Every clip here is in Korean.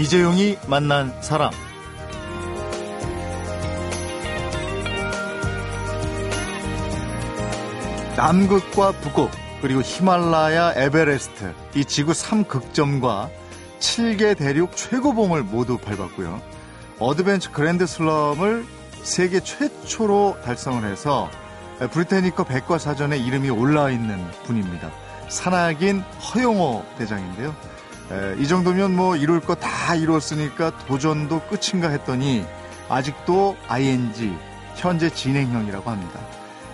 이재용이 만난 사람. 남극과 북극, 그리고 히말라야, 에베레스트, 이 지구 3극점과 7개 대륙 최고봉을 모두 밟았고요. 어드벤처 그랜드 슬램을 세계 최초로 달성을 해서 브리태니커 백과사전에 이름이 올라와 있는 분입니다. 산악인 허용호 대장인데요. 이 정도면 뭐 이룰 거 다 이뤘으니까 도전도 끝인가 했더니 아직도 ING 현재 진행형이라고 합니다.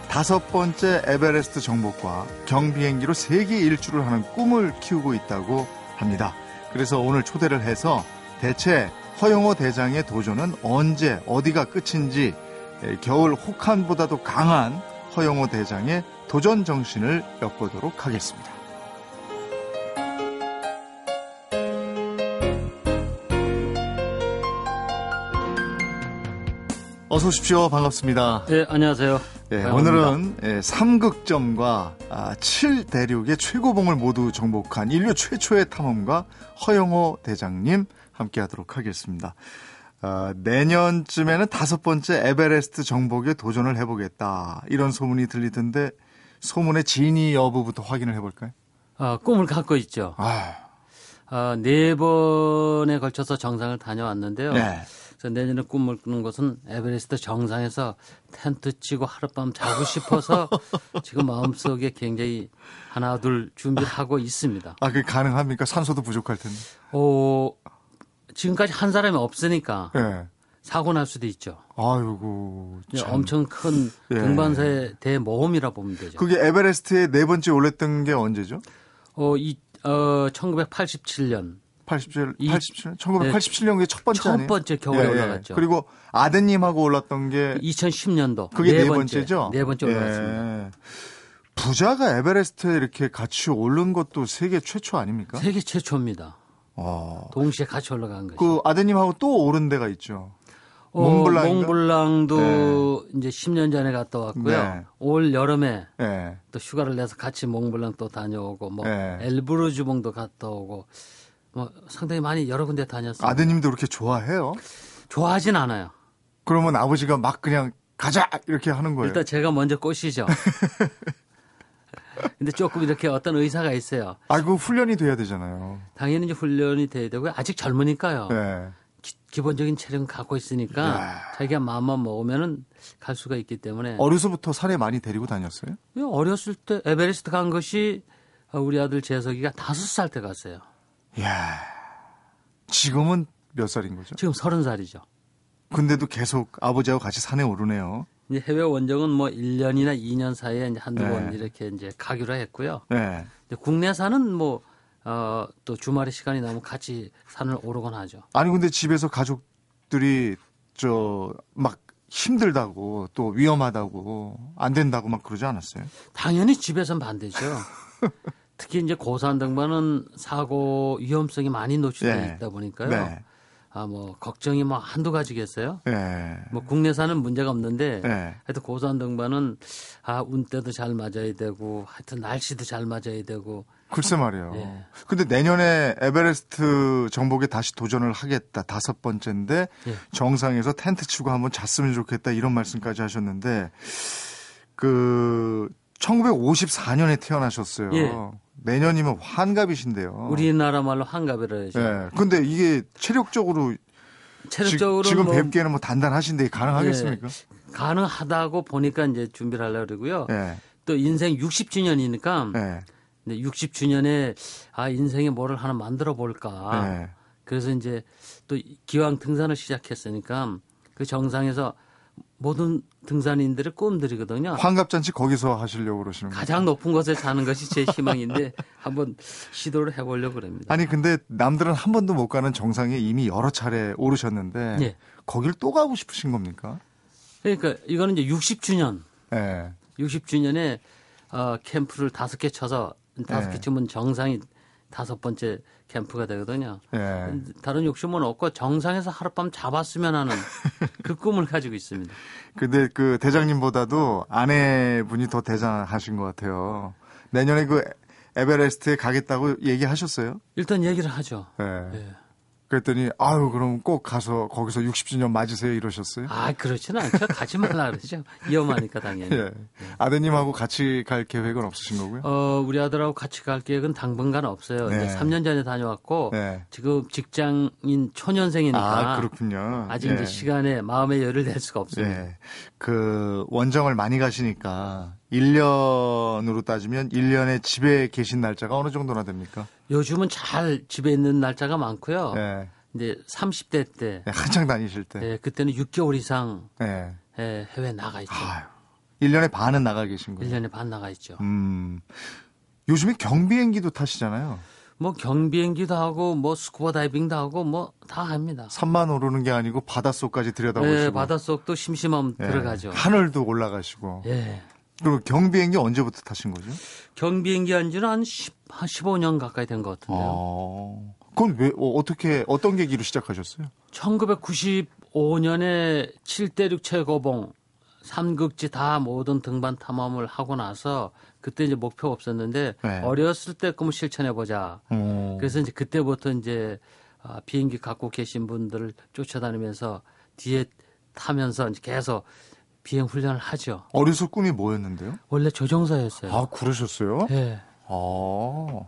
다섯 번째 에베레스트 정복과 경비행기로 세계 일주를 하는 꿈을 키우고 있다고 합니다. 그래서 오늘 초대를 해서 대체 허영호 대장의 도전은 언제 어디가 끝인지 겨울 혹한보다도 강한 허영호 대장의 도전 정신을 엿보도록 하겠습니다. 어서 오십시오. 반갑습니다. 네, 안녕하세요. 네, 오늘은 예, 3극점과 아, 7대륙의 최고봉을 모두 정복한 인류 최초의 탐험가 허영호 대장님 함께 하도록 하겠습니다. 아, 내년쯤에는 다섯 번째 에베레스트 정복에 도전을 해보겠다. 이런 소문이 들리던데 소문의 진위 여부부터 확인을 해볼까요? 아, 꿈을 갖고 있죠. 아. 아, 네 번에 걸쳐서 정상을 다녀왔는데요. 네. 그래서 내년에 꿈을 꾸는 것은 에베레스트 정상에서 텐트 치고 하룻밤 자고 싶어서 지금 마음속에 굉장히 하나 둘 준비하고 있습니다. 아, 그게 가능합니까? 산소도 부족할 텐데. 어, 지금까지 한 사람이 없으니까 네. 사고 날 수도 있죠. 아이고. 참. 엄청 큰 예. 등반사의 대모험이라 보면 되죠. 그게 에베레스트에 네 번째 올랐던 게 언제죠? 어, 이, 어, 1987년. 87, 87, 1987년에 네, 첫 번째 첫 아니에요? 번째 겨울에 예, 예. 올라갔죠. 그리고 아드님하고 올랐던 게 2010년도 그게 네, 네 번째 죠. 네 번째 올라갔습니다. 예. 부자가 에베레스트에 이렇게 같이 오른 것도 세계 최초 아닙니까? 세계 최초입니다. 어. 동시에 같이 올라간 거죠. 그 아드님하고 또 오른 데가 있죠. 어, 몽블랑도 네. 이제 10년 전에 갔다 왔고요. 네. 올 여름에 네. 또 휴가를 내서 같이 몽블랑 또 다녀오고 뭐 네. 엘브르 주봉도 갔다 오고 뭐 상당히 많이 여러 군데 다녔어요. 아드님도 그렇게 좋아해요? 좋아하진 않아요. 그러면 아버지가 막 그냥 가자 이렇게 하는 거예요. 일단 제가 먼저 꼬시죠. 근데 조금 이렇게 어떤 의사가 있어요. 아, 그 훈련이 돼야 되잖아요. 당연히 이제 훈련이 돼야 되고요. 아직 젊으니까요. 네. 기, 본적인 체력은 갖고 있으니까 야. 자기가 마음만 먹으면은 갈 수가 있기 때문에. 어려서부터 산에 많이 데리고 다녔어요? 예, 어렸을 때 에베레스트 간 것이 우리 아들 재석이가 다섯 살 때 갔어요. 야 지금은 몇 살인 거죠? 지금 서른 살이죠. 근데도 계속 아버지하고 같이 산에 오르네요. 이제 해외 원정은 뭐 1년이나 2년 사이에 이제 한두 네. 번 이렇게 이제 가기로 했고요. 네. 국내 산은 뭐, 어, 또 주말에 시간이 나면 같이 산을 오르곤 하죠. 아니, 근데 집에서 가족들이 저, 막 힘들다고 또 위험하다고 안 된다고 막 그러지 않았어요? 당연히 집에선 반대죠. 특히 이제 고산 등반은 사고 위험성이 많이 노출되어 네. 있다 보니까요. 네. 아, 뭐, 걱정이 뭐 한두 가지겠어요? 네. 뭐, 국내산은 문제가 없는데, 네. 하여튼 고산 등반은, 아, 운때도 잘 맞아야 되고, 하여튼 날씨도 잘 맞아야 되고. 글쎄 말이에요. 네. 근데 내년에 에베레스트 정복에 다시 도전을 하겠다. 다섯 번째인데, 네. 정상에서 텐트 치고 한번 잤으면 좋겠다. 이런 말씀까지 하셨는데, 그, 1954년에 태어나셨어요. 예. 내년이면 환갑이신데요. 우리나라 말로 환갑이라 하죠. 네. 근데 이게 체력적으로 체력적으로 지, 금 뭐, 뵙기에는 뭐 단단하신데 가능하겠습니까? 네. 가능하다고 보니까 이제 준비를 하려고 그러고요. 네. 또 인생 60주년이니까 네. 60주년에 아 인생에 뭐를 하나 만들어 볼까. 네. 그래서 이제 또 기왕 등산을 시작했으니까 그 정상에서 모든 등산인들의 꿈들이거든요. 환갑잔치 거기서 하시려고 그러시는 거예요? 가장 높은 곳에 사는 것이 제 희망인데 한번 시도를 해보려고 그럽니다. 아니 근데 남들은 한 번도 못 가는 정상에 이미 여러 차례 오르셨는데 네. 거길 또 가고 싶으신 겁니까? 그러니까 이거는 이제 60주년. 네. 60주년에 어, 캠프를 다섯 개 쳐서 다섯 개 네. 치면 정상이 다섯 번째 캠프가 되거든요. 예. 다른 욕심은 없고 정상에서 하룻밤 잡았으면 하는 그 꿈을 가지고 있습니다. 근데 그 대장님보다도 아내분이 더 대장하신 것 같아요. 내년에 그 에베레스트에 가겠다고 얘기하셨어요? 일단 얘기를 하죠. 예. 예. 그랬더니 아유 그럼 꼭 가서 거기서 60주년 맞으세요 이러셨어요? 아 그렇지는 않죠. 가지 말라 그러죠. 위험하니까 당연히. 예. 네. 아드님하고 같이 갈 계획은 없으신 거고요? 어 우리 아들하고 같이 갈 계획은 당분간 없어요. 네. 이제 3년 전에 다녀왔고 네. 지금 직장인 초년생이니까 아 그렇군요. 아직 예. 이제 시간에 마음의 열을 낼 수가 없습니다. 예. 그 원정을 많이 가시니까 1년으로 따지면 1년에 집에 계신 날짜가 어느 정도나 됩니까? 요즘은 잘 집에 있는 날짜가 많고요. 네. 이제 30대 때. 네, 한창 다니실 때. 네, 그때는 6개월 이상 네. 네, 해외 나가 있죠. 아유, 1년에 반은 나가 계신 거예요? 1년에 반 나가 있죠. 음. 요즘에 경비행기도 타시잖아요. 뭐 경비행기도 하고 뭐 스쿠버 다이빙도 하고 뭐 다 합니다. 산만 오르는 게 아니고 바닷속까지 들여다보시고. 네, 바닷속도 심심하면 네. 들어가죠. 하늘도 올라가시고. 예. 그리고 경비행기 언제부터 타신 거죠? 경비행기 한 지는 한, 10, 한 15년 가까이 된 것 같은데요. 아, 그건 왜, 어, 떻게 어떤 계기로 시작하셨어요? 1995년에 7대6 최고봉, 삼극지 다 모든 등반 탐험을 하고 나서 그때 이제 목표가 없었는데 네. 어렸을 때 꿈을 실천해 보자. 그래서 이제 그때부터 이제 아, 비행기 갖고 계신 분들을 쫓아다니면서 뒤에 타면서 이제 계속 비행 훈련을 하죠. 어려서 꿈이 뭐였는데요? 원래 조종사였어요. 아, 그러셨어요? 네. 아,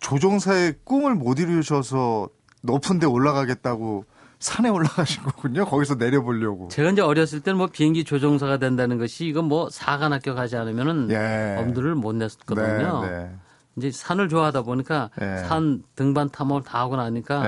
조종사의 꿈을 못 이루셔서 높은 데 올라가겠다고 산에 올라가신 거군요. 거기서 내려보려고. 제가 이제 어렸을 때는 뭐 비행기 조종사가 된다는 것이 이건 뭐 사관 학교 가지 않으면은 예. 엄두를 못 냈거든요. 네, 네. 이제 산을 좋아하다 보니까 네. 산 등반 탐험을 다 하고 나니까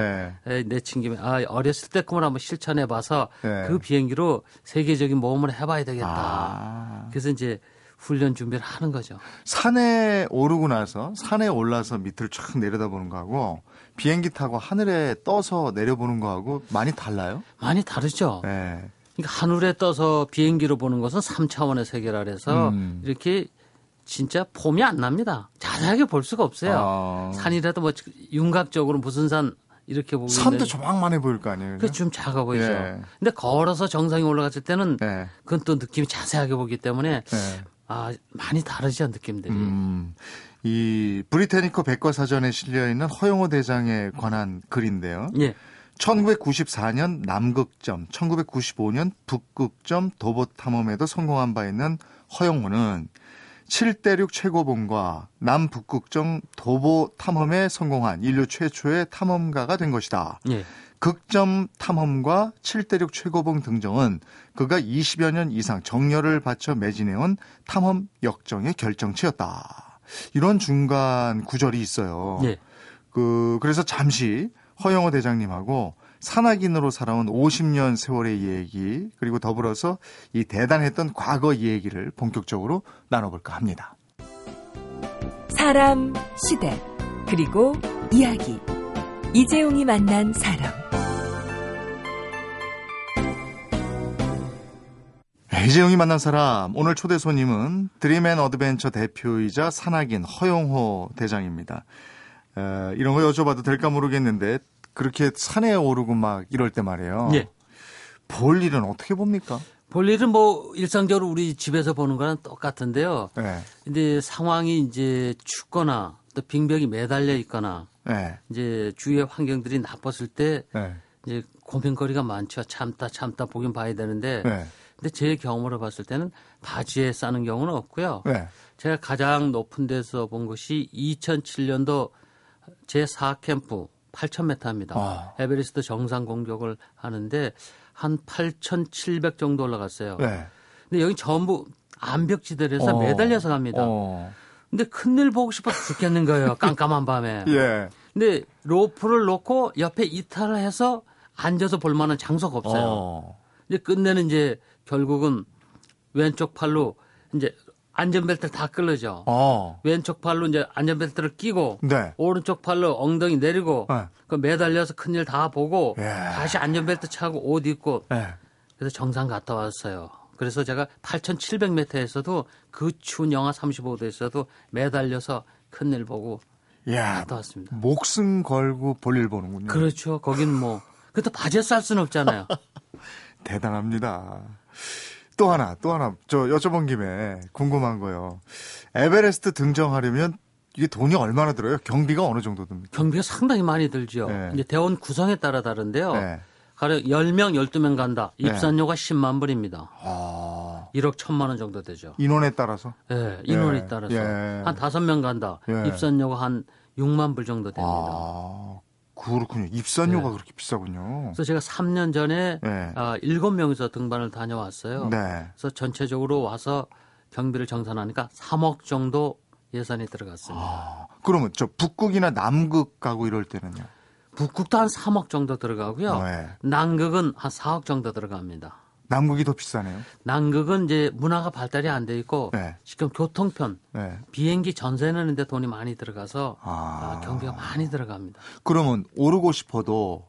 네. 내친 김에 아 어렸을 때 꿈을 한번 실천해 봐서 네. 그 비행기로 세계적인 모험을 해봐야 되겠다. 아. 그래서 이제 훈련 준비를 하는 거죠. 산에 오르고 나서 산에 올라서 밑을 쫙 내려다보는 거하고 비행기 타고 하늘에 떠서 내려보는 거하고 많이 달라요? 많이 다르죠. 네. 그러니까 하늘에 떠서 비행기로 보는 것은 3차원의 세계라 그래서 음. 이렇게 진짜 폼이 안 납니다. 자세하게 볼 수가 없어요. 아. 산이라도 뭐 윤곽적으로 무슨 산 이렇게 보고 산도 조망만해 보일 거 아니에요. 그 좀 작아 보이죠. 예. 근데 걸어서 정상에 올라갔을 때는 예. 그건 또 느낌이 자세하게 보기 때문에 예. 아 많이 다르죠 느낌들이. 음, 이 브리테니커 백과사전에 실려 있는 허영호 대장에 관한 글인데요. 예. 1994년 남극점, 1995년 북극점 도보 탐험에도 성공한 바 있는 허영호는 7대륙 최고봉과 남북극정 도보 탐험에 성공한 인류 최초의 탐험가가 된 것이다. 예. 극점 탐험과 7대륙 최고봉 등정은 그가 20여 년 이상 정열을 바쳐 매진해온 탐험 역정의 결정체였다. 이런 중간 구절이 있어요. 예. 그 그래서 잠시 허영호 대장님하고 산악인으로 살아온 50년 세월의 얘기 그리고 더불어서 이 대단했던 과거 얘기를 본격적으로 나눠볼까 합니다. 사람, 시대, 그리고 이야기. 이재용이 만난 사람. 이재용이 만난 사람 오늘 초대 손님은 드림앤 어드벤처 대표이자 산악인 허영호 대장입니다. 에, 이런 거 여쭤봐도 될까 모르겠는데 그렇게 산에 오르고 막 이럴 때 말이에요. 예. 볼 일은 어떻게 봅니까? 볼 일은 뭐 일상적으로 우리 집에서 보는 거랑 똑같은데요. 네. 근데 상황이 이제 춥거나 또 빙벽이 매달려 있거나 네. 이제 주위의 환경들이 나빴을 때 네. 이제 고민거리가 많죠. 참다 참다 보긴 봐야 되는데 네. 근데 제 경험으로 봤을 때는 바지에 싸는 경우는 없고요. 네. 제가 가장 높은 데서 본 것이 2007년도 제 4캠프 8,000m입니다. 아. 에베레스트 정상 공격을 하는데 한 8,700 정도 올라갔어요. 네. 근데 여기 전부 암벽지대라서 어. 매달려서 갑니다. 어. 근데 큰일 보고 싶어서 죽겠는 거예요. 깜깜한 밤에. 예. 근데 로프를 놓고 옆에 이탈을 해서 앉아서 볼 만한 장소가 없어요. 어. 이제 끝내는 이제 결국은 왼쪽 팔로 이제 안전벨트를 다 끌르죠. 어. 왼쪽 팔로 이제 안전벨트를 끼고 네. 오른쪽 팔로 엉덩이 내리고 네. 그 매달려서 큰일 다 보고 예. 다시 안전벨트 차고 옷 입고 예. 그래서 정상 갔다 왔어요. 그래서 제가 8,700m에서도 그 추운 영하 35도에서도 매달려서 큰일 보고 야, 갔다 왔습니다. 목숨 걸고 볼일 보는군요. 그렇죠. 거긴 뭐 그것도 바지에 쌀 수는 없잖아요. 대단합니다. 또 하나, 또 하나, 저 여쭤본 김에 궁금한 거요. 에베레스트 등정하려면 이게 돈이 얼마나 들어요? 경비가 어느 정도 듭니까? 경비가 상당히 많이 들죠. 네. 이제 대원 구성에 따라 다른데요. 네. 가령 10명, 12명 간다. 네. 입산료가 네. 10만 불입니다. 아... 1억 1천만 원 정도 되죠. 인원에 따라서? 네, 인원에 예. 따라서. 예. 한 5명 간다. 예. 입산료가 한 6만 불 정도 됩니다. 아... 그렇군요. 입산료가 네. 그렇게 비싸군요. 그래서 제가 3년 전에 네. 아, 7명이서 등반을 다녀왔어요. 네. 그래서 전체적으로 와서 경비를 정산하니까 3억 정도 예산이 들어갔습니다. 아, 그러면 저 북극이나 남극 가고 이럴 때는요? 북극도 한 3억 정도 들어가고요. 네. 남극은 한 4억 정도 들어갑니다. 남극이 더 비싸네요. 남극은 이제 문화가 발달이 안 돼 있고 네. 지금 교통편, 네. 비행기 전세 내는데 돈이 많이 들어가서 아. 아. 경비가 많이 들어갑니다. 그러면 오르고 싶어도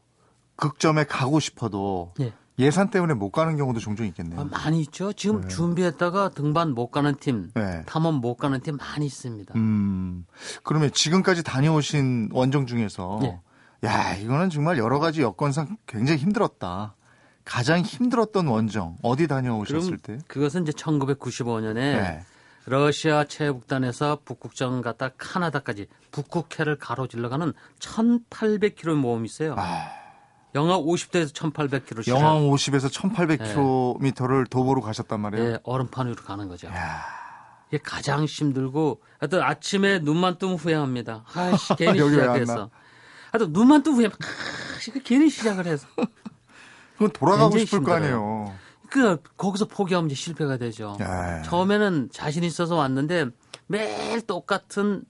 극점에 가고 싶어도 네. 예산 때문에 못 가는 경우도 종종 있겠네요. 아, 많이 있죠. 지금 네. 준비했다가 등반 못 가는 팀, 네. 탐험 못 가는 팀 많이 있습니다. 음, 그러면 지금까지 다녀오신 원정 중에서 네. 야 이거는 정말 여러 가지 여건상 굉장히 힘들었다. 가장 힘들었던 원정 어디 다녀오셨을 때? 그것은 이제 1995년에 러시아 체육단에서 북극점 갔다 카나다까지 북극해를 가로질러 가는 1,800km 모험이 있어요. 아... 영하 50도에서 1,800km. 영하 50에서 1,800km를 네. 도보로 가셨단 말이에요. 네, 얼음판 위로 가는 거죠. 야. 이게 가장 힘들고 하여튼 아침에 눈만 뜨면 후회합니다. 아씨 괜히 시작해서. 하여튼 눈만 뜨면 후회. 아, 괜히 시작을 해서. 그건 돌아가고 싶을 힘들어요. 거 아니에요. 그 거기서 포기하면 이제 실패가 되죠. 야. 처음에는 자신 있어서 왔는데 매일 똑같은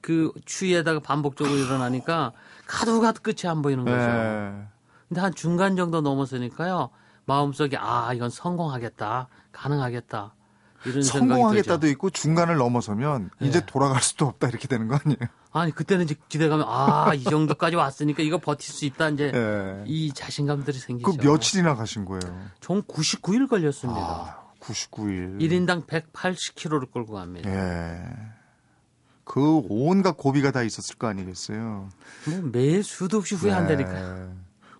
그 추위에다가 반복적으로 일어나니까 가도 가도 끝이 안 보이는 거죠. 네. 근데 한 중간 정도 넘었으니까요. 마음속에 아 이건 성공하겠다, 가능하겠다. 이런 성공하겠다도 있고 중간을 넘어서면 네. 이제 돌아갈 수도 없다 이렇게 되는 거 아니에요? 아니 그때는 이제 기대 가면 아 이 정도까지 왔으니까 이거 버틸 수 있다 이제 네. 이 자신감들이 생기죠. 그 며칠이나 가신 거예요? 총 99일 걸렸습니다. 아, 99일. 1인당 180km를 끌고 갑니다. 예. 그 온갖 고비가 다 있었을 거 아니겠어요. 뭐 매일 수도 없이 후회한다니까. 네.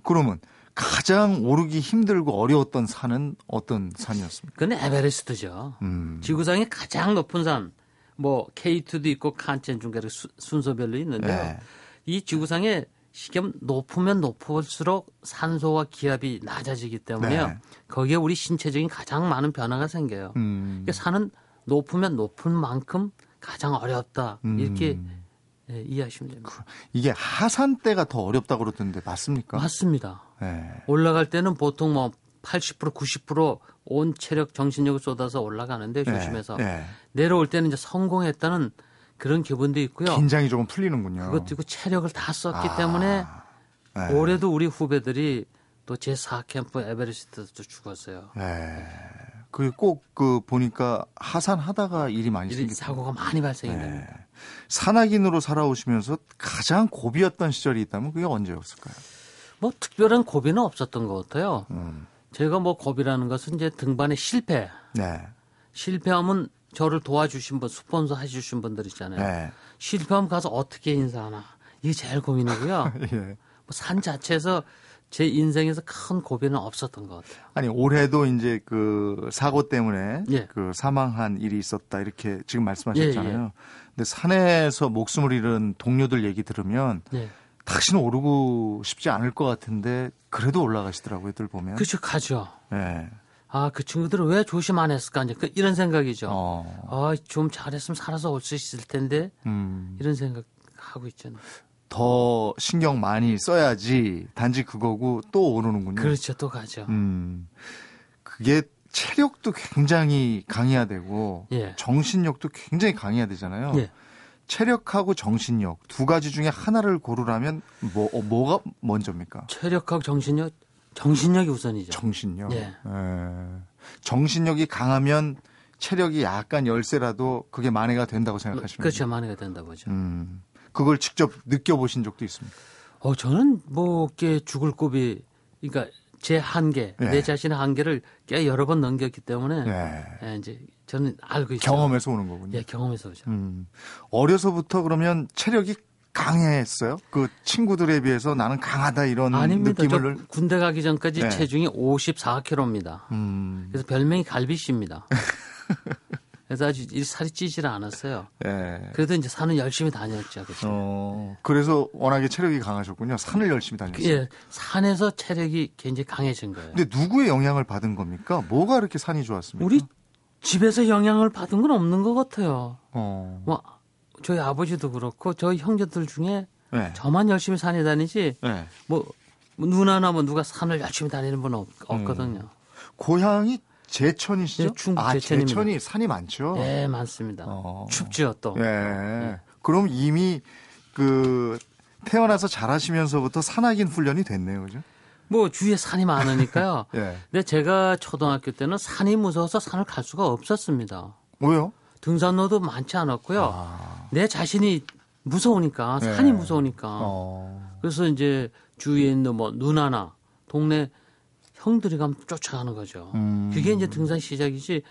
그러면 가장 오르기 힘들고 어려웠던 산은 어떤 산이었습니까? 그건 에베레스트죠. 음. 지구상의 가장 높은 산. 뭐 K2도 있고 칸첸 중계로 순서별로 있는데요. 네. 이 지구상에 시겸 높으면 높을수록 산소와 기압이 낮아지기 때문에요. 네. 거기에 우리 신체적인 가장 많은 변화가 생겨요. 음. 그러니까 산은 높으면 높은 만큼 가장 어렵다 이렇게 음. 네, 이해하시면 됩니다. 그, 이게 하산 때가 더 어렵다고 그러던데 맞습니까? 맞습니다. 네. 올라갈 때는 보통 뭐 80% 90% 온 체력 정신력을 쏟아서 올라가는데 네. 조심해서 네. 내려올 때는 이제 성공했다는 그런 기분도 있고요. 긴장이 조금 풀리는군요. 그것도 있고 체력을 다 썼기 아. 때문에 네. 올해도 우리 후배들이 또 제4 캠프 에베레스트도 죽었어요. 네. 그꼭그 보니까 하산하다가 일이 많이 생겼 사고가 많이 발생이 네. 됩니다. 산악인으로 살아오시면서 가장 고비였던 시절이 있다면 그게 언제였을까요? 뭐 특별한 고비는 없었던 것 같아요. 음. 제가 뭐 고비라는 것은 이제 등반의 실패. 네. 실패하면 저를 도와주신 분, 스폰서 해주신 분들 있잖아요. 네. 실패하면 가서 어떻게 인사하나. 이게 제일 고민이고요. 예. 뭐산 자체에서 제 인생에서 큰 고비는 없었던 것 같아요. 아니 올해도 이제 그 사고 때문에 예. 그 사망한 일이 있었다 이렇게 지금 말씀하셨잖아요. 예, 예. 근데 산에서 목숨을 잃은 동료들 얘기 들으면 예. 다시는 오르고 싶지 않을 것 같은데 그래도 올라가시더라고요, 들 보면. 그렇죠, 가죠. 네. 아, 그 친구들은 왜 조심 안 했을까? 이제 그 이런 생각이죠. 어. 아, 좀 잘했으면 살아서 올 수 있을 텐데. 음. 이런 생각 하고 있잖아요. 더 신경 많이 써야지 단지 그거고 또 오르는군요. 그렇죠. 또 가죠. 음. 그게 체력도 굉장히 강해야 되고 예. 정신력도 굉장히 강해야 되잖아요. 예. 체력하고 정신력 두 가지 중에 하나를 고르라면 뭐 어, 뭐가 먼저입니까? 체력하고 정신력 정신력이 우선이죠. 정신력. 예. 예. 정신력이 강하면 체력이 약간 열세라도 그게 만회가 된다고 생각하시면 그렇죠. 만회가 된다 보죠. 음. 그걸 직접 느껴보신 적도 있습니까? 어, 저는 뭐, 꽤 죽을 고비, 그러니까 제 한계, 네. 내 자신의 한계를 꽤 여러 번 넘겼기 때문에, 네. 예, 이제 저는 알고 있어요. 경험에서 오는 거군요. 예, 경험에서 오죠. 음. 어려서부터 그러면 체력이 강했어요? 그 친구들에 비해서 나는 강하다 이런 아닙니다. 느낌을 군대 가기 전까지 네. 체중이 54kg입니다. 음. 그래서 별명이 갈비씨입니다. 그래서 아주 살이 찌질 않았어요. 예. 그래도 이제 산은 열심히 다녔죠. 그렇죠? 어, 그래서 워낙에 체력이 강하셨군요. 산을 열심히 다녔어요. 예, 산에서 체력이 굉장히 강해진 거예요. 근데 누구의 영향을 받은 겁니까? 뭐가 그렇게 산이 좋았습니까? 우리 집에서 영향을 받은 건 없는 것 같아요. 어. 뭐 저희 아버지도 그렇고 저희 형제들 중에 네. 저만 열심히 산에 다니지 네. 뭐 누나나 뭐 누가 산을 열심히 다니는 분은 없, 거든요 음. 고향이 제천이시죠? 네, 충북 아, 제천입니다. 제천이 산이 많죠. 네, 많습니다. 어. 춥죠 또. 네. 네. 그럼 이미 그 태어나서 자라시면서부터 산악인 훈련이 됐네요, 그죠? 뭐 주위에 산이 많으니까요. 네. 근데 제가 초등학교 때는 산이 무서워서 산을 갈 수가 없었습니다. 왜요? 등산로도 많지 않았고요. 아. 내 자신이 무서우니까 산이 네. 무서우니까. 어. 그래서 이제 주위에 있는 뭐 누나나 동네 형들이 가면 쫓아가는 거죠. 음. 그게 이제 등산 시작이지.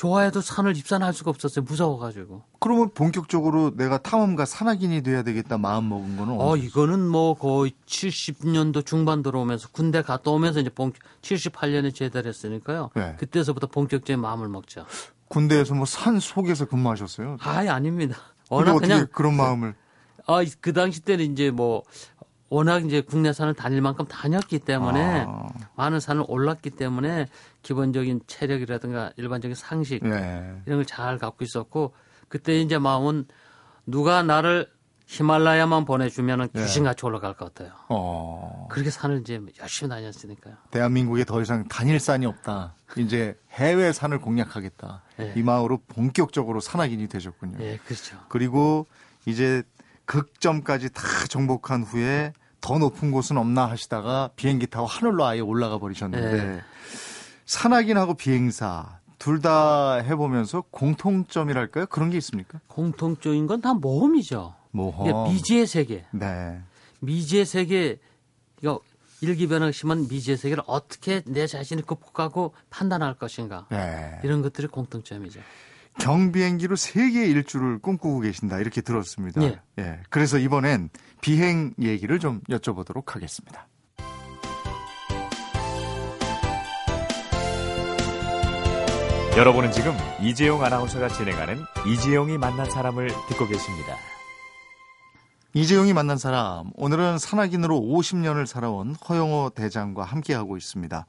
좋아해도 산을 입산할 수가 없었어요. 무서워가지고. 그러면 본격적으로 내가 탐험가 산악인이 돼야 되겠다 마음 먹은 거는 어, 이거는 뭐 거의 70년도 중반 들어오면서 군대 갔다 오면서 이제 본 78년에 제대를 했으니까요. 네. 그때서부터 본격적인 마음을 먹죠. 군대에서 뭐 산 속에서 근무하셨어요? 아예 아닙니다. 워낙 그냥 그런 마음을 아, 그 당시 때는 이제 뭐 워낙 이제 국내산을 다닐 만큼 다녔기 때문에 아. 많은 산을 올랐기 때문에 기본적인 체력이라든가 일반적인 상식 네. 이런 걸 잘 갖고 있었고 그때 이제 마음은 누가 나를 히말라야만 보내주면은 네. 귀신같이 올라갈 것 같아요. 어. 그렇게 산을 이제 열심히 다녔으니까요. 대한민국에 더 이상 다닐 산이 없다. 이제 해외 산을 공략하겠다. 네. 이 마음으로 본격적으로 산악인이 되셨군요. 네, 그렇죠. 그리고 이제 극점까지 다 정복한 후에 더 높은 곳은 없나 하시다가 비행기 타고 하늘로 아예 올라가 버리셨는데 네. 산악인하고 비행사 둘 다 해보면서 공통점이랄까요? 그런 게 있습니까? 공통점인 건 다 모험이죠. 모험. 미지의 세계. 네. 미지의 세계, 이거 일기변화가 심한 미지의 세계를 어떻게 내 자신이 극복하고 판단할 것인가. 네. 이런 것들이 공통점이죠. 경비행기로 세계 일주를 꿈꾸고 계신다 이렇게 들었습니다. 예. 예. 그래서 이번엔 비행 얘기를 좀 여쭤보도록 하겠습니다. 여러분은 지금 이재용 아나운서가 진행하는 이재용이 만난 사람을 듣고 계십니다. 이재용이 만난 사람 오늘은 산악인으로 50년을 살아온 허영호 대장과 함께하고 있습니다.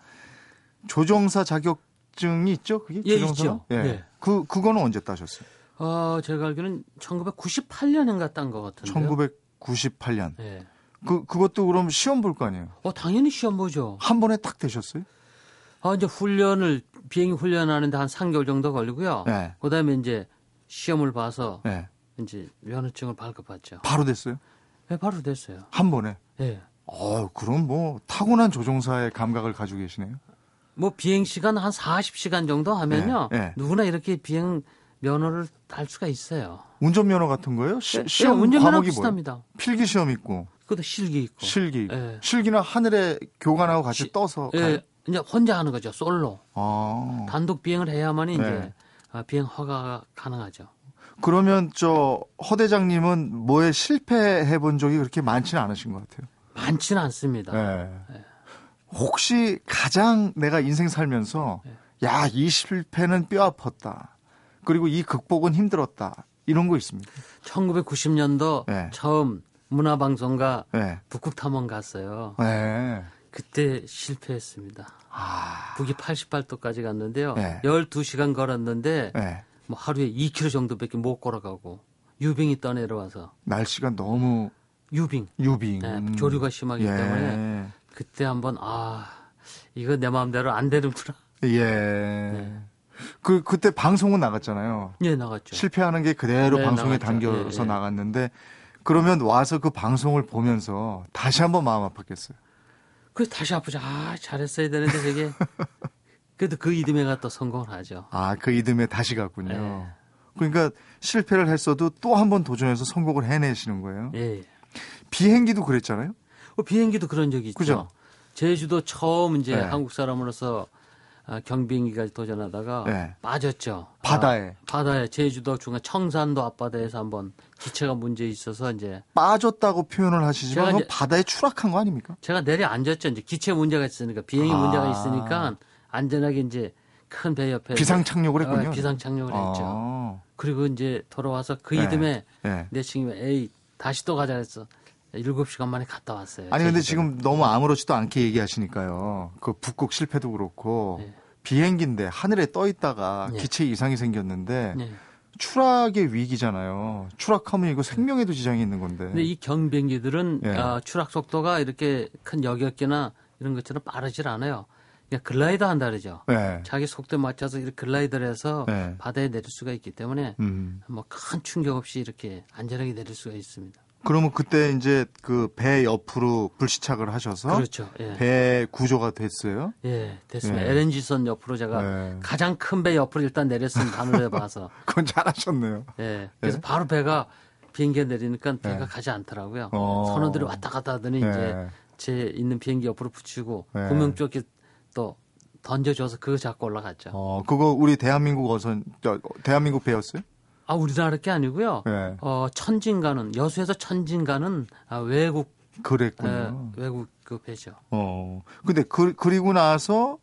조종사 자격 자격증이 있죠? 그게 예, 있죠. 예. 예. 그 그거는 언제 따셨어요? 어, 제가 알기로는 1998년인가 딴 것 같은데요. 1998년. 예. 그 그것도 그럼 시험 볼 거 아니에요? 어, 당연히 시험 보죠. 한 번에 딱 되셨어요? 아, 이제 훈련을 비행 훈련하는데 한 3개월 정도 걸리고요. 네. 그다음에 이제 시험을 봐서 네. 이제 면허증을 발급받죠. 바로 됐어요? 네, 바로 됐어요. 한 번에? 네. 어, 그럼 뭐 타고난 조종사의 감각을 가지고 계시네요. 뭐 비행 시간 한 40시간 정도 하면요. 네, 네. 누구나 이렇게 비행 면허를 딸 수가 있어요. 운전 면허 같은 거요? 시, 네, 시험 네, 운전 면허 비슷합니다. 뭐예요? 필기 시험 있고. 그것도 실기 있고. 실기. 네. 실기는 하늘에 교관하고 같이 시, 떠서 예, 가요? 이제 혼자 하는 거죠. 솔로. 아. 단독 비행을 해야만이 이제 네. 아, 비행 허가가 가능하죠. 그러면 저 허 대장님은 뭐에 실패해 본 적이 그렇게 많지는 않으신 것 같아요. 많지는 않습니다. 네. 네. 혹시 가장 내가 인생 살면서 네. 야, 이 실패는 뼈 아팠다. 그리고 이 극복은 힘들었다. 이런 거 있습니까? 1990년도 네. 처음 문화방송과 네. 북극 탐험 갔어요. 네. 그때 실패했습니다. 아... 북이 88도까지 갔는데요. 네. 12시간 걸었는데 네. 뭐 하루에 2km 정도밖에 못 걸어가고 유빙이 떠내려와서 날씨가 너무 유빙. 유빙. 네, 조류가 심하기 예. 때문에 그때 한번 아 이거 내 마음대로 안 되는구나. 예. 네. 그 그때 방송은 나갔잖아요. 예, 나갔죠. 실패하는 게 그대로 네, 방송에 나갔죠. 담겨서 예, 예. 나갔는데 그러면 와서 그 방송을 보면서 다시 한번 마음 아팠겠어요. 그 다시 아프죠. 아 잘했어야 되는데 저게 그래도 그 이듬해가 또 성공을 하죠. 아 그 이듬해 다시 갔군요. 예. 그러니까 실패를 했어도 또 한 번 도전해서 성공을 해내시는 거예요. 예. 비행기도 그랬잖아요. 뭐 비행기도 그런 적이 있죠. 그죠? 제주도 처음 이제 네. 한국 사람으로서 아, 경비행기까지 도전하다가 네. 빠졌죠. 바다에. 아, 바다에 제주도 중간 청산도 앞바다에서 한번 기체가 문제 있어서 이제 빠졌다고 표현을 하시지만 이제, 바다에 추락한 거 아닙니까? 제가 내려 앉았죠. 이제 기체 문제가 있으니까 비행기 아. 문제가 있으니까 안전하게 이제 큰 배 옆에 비상 착륙을 했군요. 어, 비상 착륙을 아. 했죠. 그리고 이제 돌아와서 그 네. 이듬해 네. 내 친구가 에이 다시 또 가자 했어. 7시간 만에 갔다 왔어요. 아니 근데 지금 너무 아무렇지도 않게 얘기하시니까요. 그 북극 실패도 그렇고 네. 비행기인데 하늘에 떠 있다가 네. 기체 이상이 생겼는데 네. 추락의 위기잖아요. 추락하면 이거 생명에도 지장이 있는 건데. 근데 이 경비행기들은 예. 어, 추락 속도가 이렇게 큰 여객기나 이런 것처럼 빠르질 않아요. 그냥 글라이더 한다 그러죠. 예. 자기 속도에 맞춰서 이렇게 글라이더를 해서 예. 바다에 내릴 수가 있기 때문에 음. 뭐큰 충격 없이 이렇게 안전하게 내릴 수가 있습니다. 그러면 그때 이제 그 배 옆으로 불시착을 하셔서 그렇죠. 예. 배 구조가 됐어요. 예, 됐습니다. 예. LNG선 옆으로 제가 예. 가장 큰 배 옆으로 일단 내렸습니다. 하늘에 봐서. 그건 잘하셨네요. 예. 그래서 예. 바로 배가 비행기에 내리니까 배가 예. 가지 않더라고요. 어. 선원들이 왔다 갔다 하더니 이제 예. 제 있는 비행기 옆으로 붙이고 구명 쪽에 또 던져줘서 그거 잡고 올라갔죠. 어, 그거 우리 대한민국 어선, 대한민국 배였어요? 아, 우리나라 게 아니고요. 네. 어, 천진 가는 여수에서 천진 가는 아, 외국 그랬군요. 에, 외국 그 배죠. 어. 근데 그, 그리고 나서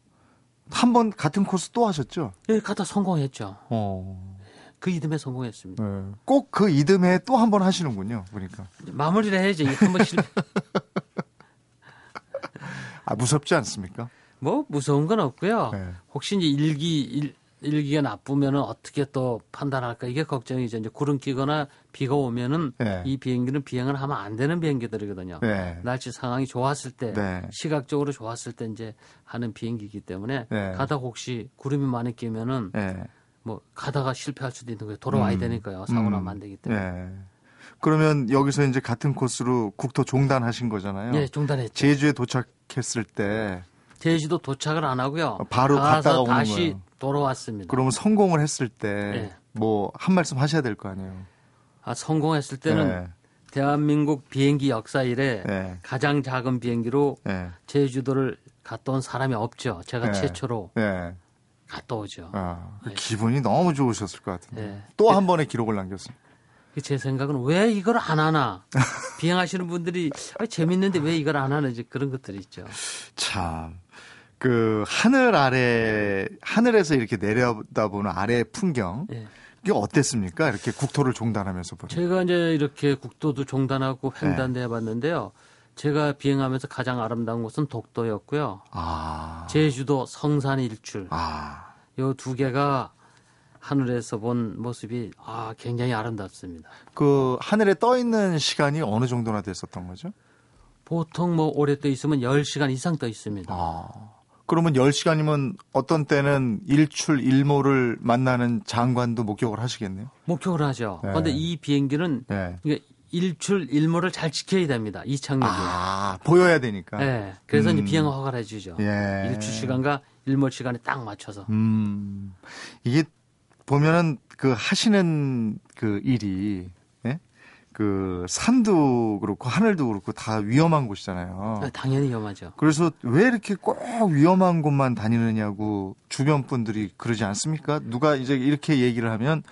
한 번 같은 코스 또 하셨죠? 예, 갔다 성공했죠. 어. 그 이듬해 성공했습니다. 네. 꼭그 이듬해 또 한 번 하시는군요. 보니까. 마무리를 해야지. 한번 실패. 아, 무섭지 않습니까? 뭐 무서운 건 없고요. 네. 혹시 이제 일기 일, 일기가 나쁘면은 어떻게 또 판단할까 이게 걱정이죠. 이제 구름 끼거나 비가 오면은 네. 이 비행기는 비행을 하면 안 되는 비행기들이거든요. 네. 날씨 상황이 좋았을 때, 네. 시각적으로 좋았을 때 이제 하는 비행기이기 때문에 네. 가다가 혹시 구름이 많이 끼면은 네. 뭐 가다가 실패할 수도 있는 거예요. 돌아와야 음. 되니까요. 사고 나면 안 되기 때문에. 네. 그러면 여기서 이제 같은 코스로 국토 종단하신 거잖아요. 네, 종단했죠. 제주에 도착했을 때 제주도 도착을 안 하고요. 바로 갔다가 다시 거예요. 돌아왔습니다. 그러면 성공을 했을 때 뭐한 네. 말씀 하셔야 될 거 아니에요. 아, 성공했을 때는 네. 대한민국 비행기 역사 이래 네. 가장 작은 비행기로 네. 제주도를 갔다 온 사람이 없죠. 제가 네. 최초로 네. 갔다 오죠. 아, 그 기분이 너무 좋으셨을 것 같은데. 또 한 번의 기록을 남겼습니다. 제 생각은 왜 이걸 안 하나? 비행하시는 분들이 아, 재밌는데 왜 이걸 안 하는지 그런 것들이 있죠. 참. 그 하늘 아래 하늘에서 이렇게 내려다보는 아래 풍경 네. 이게 어땠습니까? 이렇게 국토를 종단하면서 보니 제가 이제 이렇게 국토도 종단하고 횡단도 네. 해봤는데요. 제가 비행하면서 가장 아름다운 곳은 독도였고요. 아. 제주도 성산 일출. 아. 요두 개가 하늘에서 본 모습이 아 굉장히 아름답습니다. 그 하늘에 떠 있는 시간이 어느 정도나 됐었던 거죠? 보통 뭐 오래 떠 있으면 10시간 이상 떠 있습니다. 아. 그러면 10시간이면 어떤 때는 일출 일모를 만나는 장관도 목격을 하시겠네요. 목격을 하죠. 네. 그런데 이 비행기는 네. 일출 일모를 잘 지켜야 됩니다. 이 착륙이. 아, 보여야 되니까. 네. 그래서 음. 이제 비행 허가를 해 주죠. 예. 일출 시간과 일몰 시간에 딱 맞춰서. 음. 이게 보면은 그 하시는 그 일이 그 산도 그렇고 하늘도 그렇고 다 위험한 곳이잖아요. 아, 당연히 위험하죠. 그래서 왜 이렇게 꼭 위험한 곳만 다니느냐고 주변 분들이 그러지 않습니까? 누가 이제 이렇게 얘기를 하면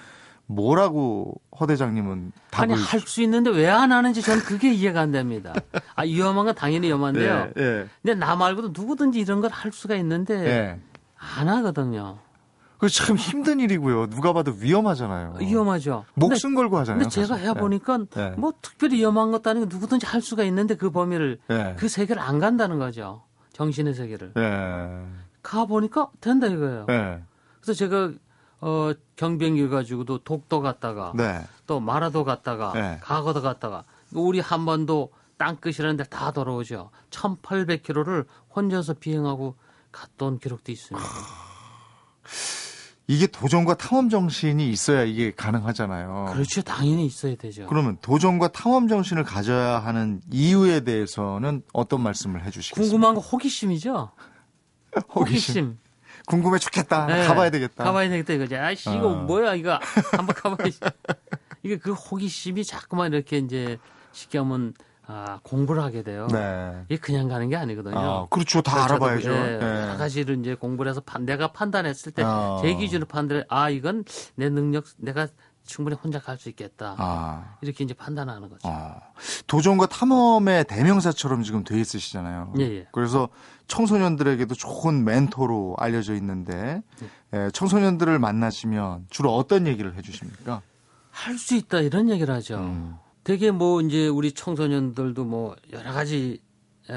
뭐라고 허 대장님은 답을 아니 할 수 있는데 왜 안 하는지 저는 그게 이해가 안 됩니다. 아 위험한 건 당연히 위험한데요. 네, 네. 근데 나 말고도 누구든지 이런 걸 할 수가 있는데 네. 안 하거든요. 그참 힘든 일이고요. 누가 봐도 위험하잖아요. 위험하죠. 목숨 근데, 걸고 하잖아요. 근데 제가 해보니까 네. 네. 뭐 특별히 위험한 것도 아니고 누구든지 할 수가 있는데 그 범위를 네. 그 세계를 안 간다는 거죠. 정신의 세계를. 네. 가 보니까 된다 이거예요. 네. 그래서 제가 어 경비행기 가지고도 독도 갔다가 네. 또 마라도 갔다가 네. 가거도 갔다가 우리 한반도 땅끝이라는 데 다 돌아오죠. 1,800km를 혼자서 비행하고 갔던 기록도 있습니다. 이게 도전과 탐험 정신이 있어야 이게 가능하잖아요. 그렇죠. 당연히 있어야 되죠. 그러면 도전과 탐험 정신을 가져야 하는 이유에 대해서는 어떤 말씀을 해 주시겠습니까? 궁금한 거 호기심이죠. 호기심. 호기심. 궁금해 죽겠다. 네. 가봐야 되겠다. 가봐야 되겠다 이거지. 아씨 이거 어. 뭐야 이거 한번 가봐야지. 이게 그 호기심이 자꾸만 이렇게 이제 쉽게 하면 아, 공부를 하게 돼요. 네. 이게 그냥 가는 게 아니거든요. 아, 그렇죠. 다 알아봐야죠. 예, 네. 여러 가지를 이제 공부를 해서 판, 내가 판단했을 때, 아. 제 기준으로 판단해, 아, 이건 내 능력, 내가 충분히 혼자 갈 수 있겠다. 아. 이렇게 이제 판단하는 거죠. 아. 도전과 탐험의 대명사처럼 지금 돼 있으시잖아요. 예, 예. 그래서 청소년들에게도 좋은 멘토로 알려져 있는데 예, 청소년들을 만나시면 주로 어떤 얘기를 해주십니까? 할 수 있다 이런 얘기를 하죠. 음. 되게 뭐 이제 우리 청소년들도 뭐 여러 가지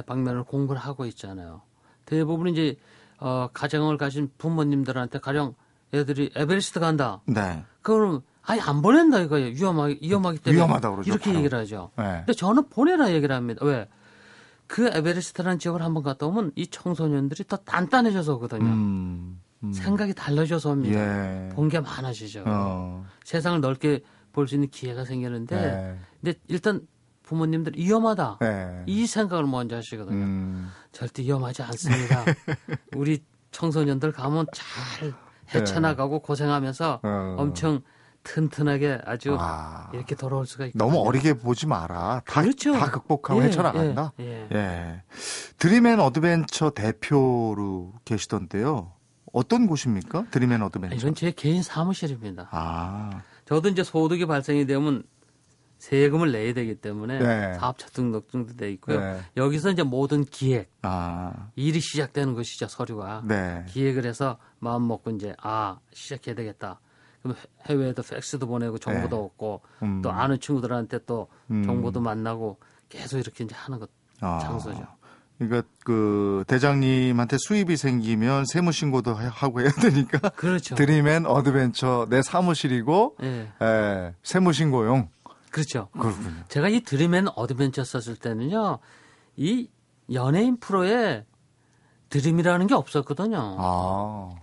방면을 공부를 하고 있잖아요. 대부분 이제 어 가정을 가진 부모님들한테 가령 애들이 에베레스트 간다. 네. 그거는 아니 안 보낸다 이거예요. 위험하기 위험하기 때문에 위험하다 그러죠. 이렇게 바로. 얘기를 하죠. 네. 근데 저는 보내라 얘기를 합니다. 왜? 그 에베레스트라는 지역을 한번 갔다 오면 이 청소년들이 더 단단해져서 오거든요. 음, 음. 생각이 달라져서 옵니다. 예. 본게 많아지죠. 어. 세상을 넓게 볼 수 있는 기회가 생기는데, 예. 근데 일단 부모님들 위험하다. 예. 이 생각을 먼저 하시거든요. 음. 절대 위험하지 않습니다. 우리 청소년들 가면 잘 헤쳐나가고 고생하면서 어. 엄청 튼튼하게 아주 아, 이렇게 돌아올 수가 있고 너무 어리게 보지 마라. 다, 그렇죠. 다 극복하고 예, 헤쳐나간다. 예, 예. 예. 드림앤 어드벤처 대표로 계시던데요. 어떤 곳입니까? 드림앤 어드벤처. 이건 제 개인 사무실입니다. 아. 저도 이제 소득이 발생이 되면 세금을 내야 되기 때문에 네. 사업자 등록증도 돼 있고요. 네. 여기서 이제 모든 기획, 아. 일이 시작되는 것이죠 서류가. 네. 기획을 해서 마음 먹고 이제 아 시작해야 되겠다. 그럼 해외에도 팩스도 보내고 정보도 네. 얻고 음. 또 아는 친구들한테 또 음. 정보도 만나고 계속 이렇게 이제 하는 것 아. 장소죠. 그러니까 그 대장님한테 수입이 생기면 세무 신고도 하고 해야 되니까 그렇죠. 드림앤 어드벤처 내 사무실이고 네. 에, 세무 신고용. 그렇죠. 그렇군요. 제가 이 드림앤 어드벤처 썼을 때는요. 이 연예인 프로에 드림이라는 게 없었거든요. 아.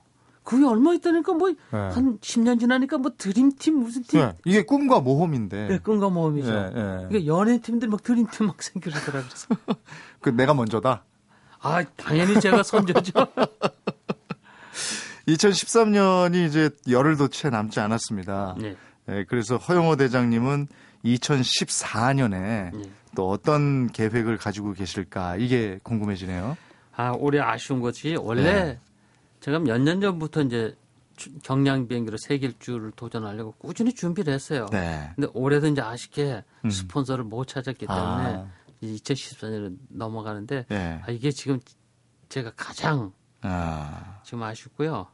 그게 얼마 있다니까 뭐한 네. 10년 지나니까 뭐 드림팀 무슨 팀 네. 이게 꿈과 모험인데 네, 꿈과 모험이죠. 네, 네. 이게 연예 팀들 막 드림팀 막 그래서 그 내가 먼저다. 아 당연히 제가 선조죠. 2013년이 이제 열흘도 채 남지 않았습니다. 네. 네, 그래서 허영호 대장님은 2014년에 또 어떤 계획을 가지고 계실까 이게 궁금해지네요. 아 올해 아쉬운 것이 원래 제가 몇 년 전부터 이제 경량 비행기로 세계 일주를 도전하려고 꾸준히 준비를 했어요. 네. 근데 올해도 이제 아쉽게 음. 스폰서를 못 찾았기 때문에 아. 2014년으로 넘어가는데 네. 아, 이게 지금 제가 가장 아. 지금 아쉽고요.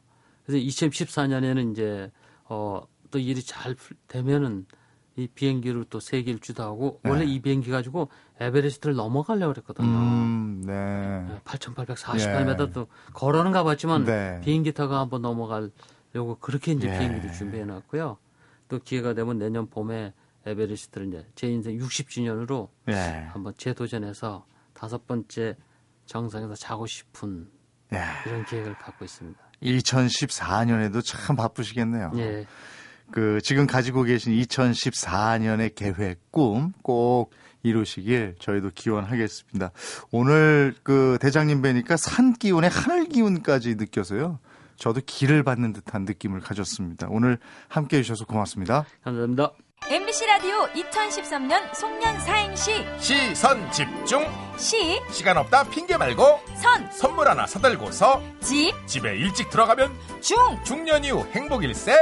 그래서 2014년에는 이제 어, 또 일이 잘 되면은 이 비행기를 또 세계 일주도 하고 네. 원래 이 비행기 가지고 에베레스트를 넘어가려고 그랬거든요. 음, 네. 8,848m도 예. 걸어는 가봤지만 네. 비행기 타고 한번 넘어가려고 그렇게 이제 예. 비행기를 준비해 놨고요. 또 기회가 되면 내년 봄에 에베레스트를 이제 제 인생 60주년으로 예. 한번 재도전해서 다섯 번째 정상에서 자고 싶은 예. 이런 계획을 갖고 있습니다. 2014년에도 참 바쁘시겠네요. 예. 그 지금 가지고 계신 2014년의 계획, 꿈 꼭 이루시길 저희도 기원하겠습니다. 오늘 그 대장님 뵈니까 산 기운에 하늘 기운까지 느껴서요. 저도 길을 받는 듯한 느낌을 가졌습니다. 오늘 함께 해주셔서 고맙습니다. 감사합니다. MBC 라디오 2013년 송년 사행시 시선 집중 시 시간 없다 핑계 말고 선 선물 하나 사들고서 집 집에 일찍 들어가면 중 중년 이후 행복일세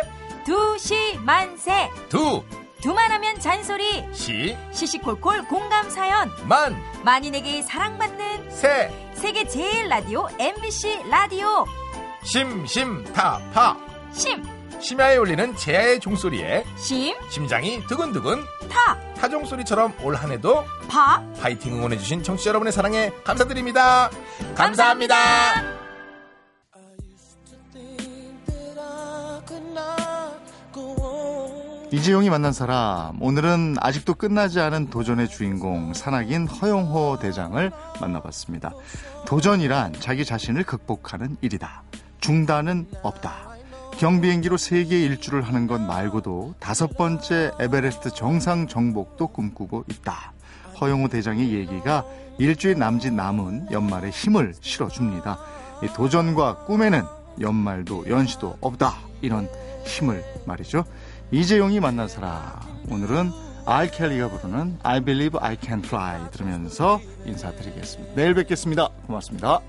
두시 만세. 두. 두만하면 잔소리. 시. 시시콜콜 공감 사연. 만. 만인에게 사랑받는 세. 세계 제일 라디오 MBC 라디오. 심심타파. 심. 심야에 울리는 제야의 종소리에 심. 심장이 두근두근 타. 타종 소리처럼 올 한해도 파. 파이팅 응원해주신 청취자 여러분의 사랑에 감사드립니다. 감사합니다. 감사합니다. 이재용이 만난 사람 오늘은 아직도 끝나지 않은 도전의 주인공 산악인 허용호 대장을 만나봤습니다. 도전이란 자기 자신을 극복하는 일이다. 중단은 없다. 경비행기로 세계 일주를 하는 것 말고도 다섯 번째 에베레스트 정상 정복도 꿈꾸고 있다. 허용호 대장의 얘기가 일주일 남짓 남은 연말에 힘을 실어줍니다. 도전과 꿈에는 연말도 연시도 없다. 이런 힘을 말이죠. 이재용이 만난 사람. 오늘은 알켈리가 부르는 I Believe I Can Fly 들으면서 인사드리겠습니다. 내일 뵙겠습니다. 고맙습니다.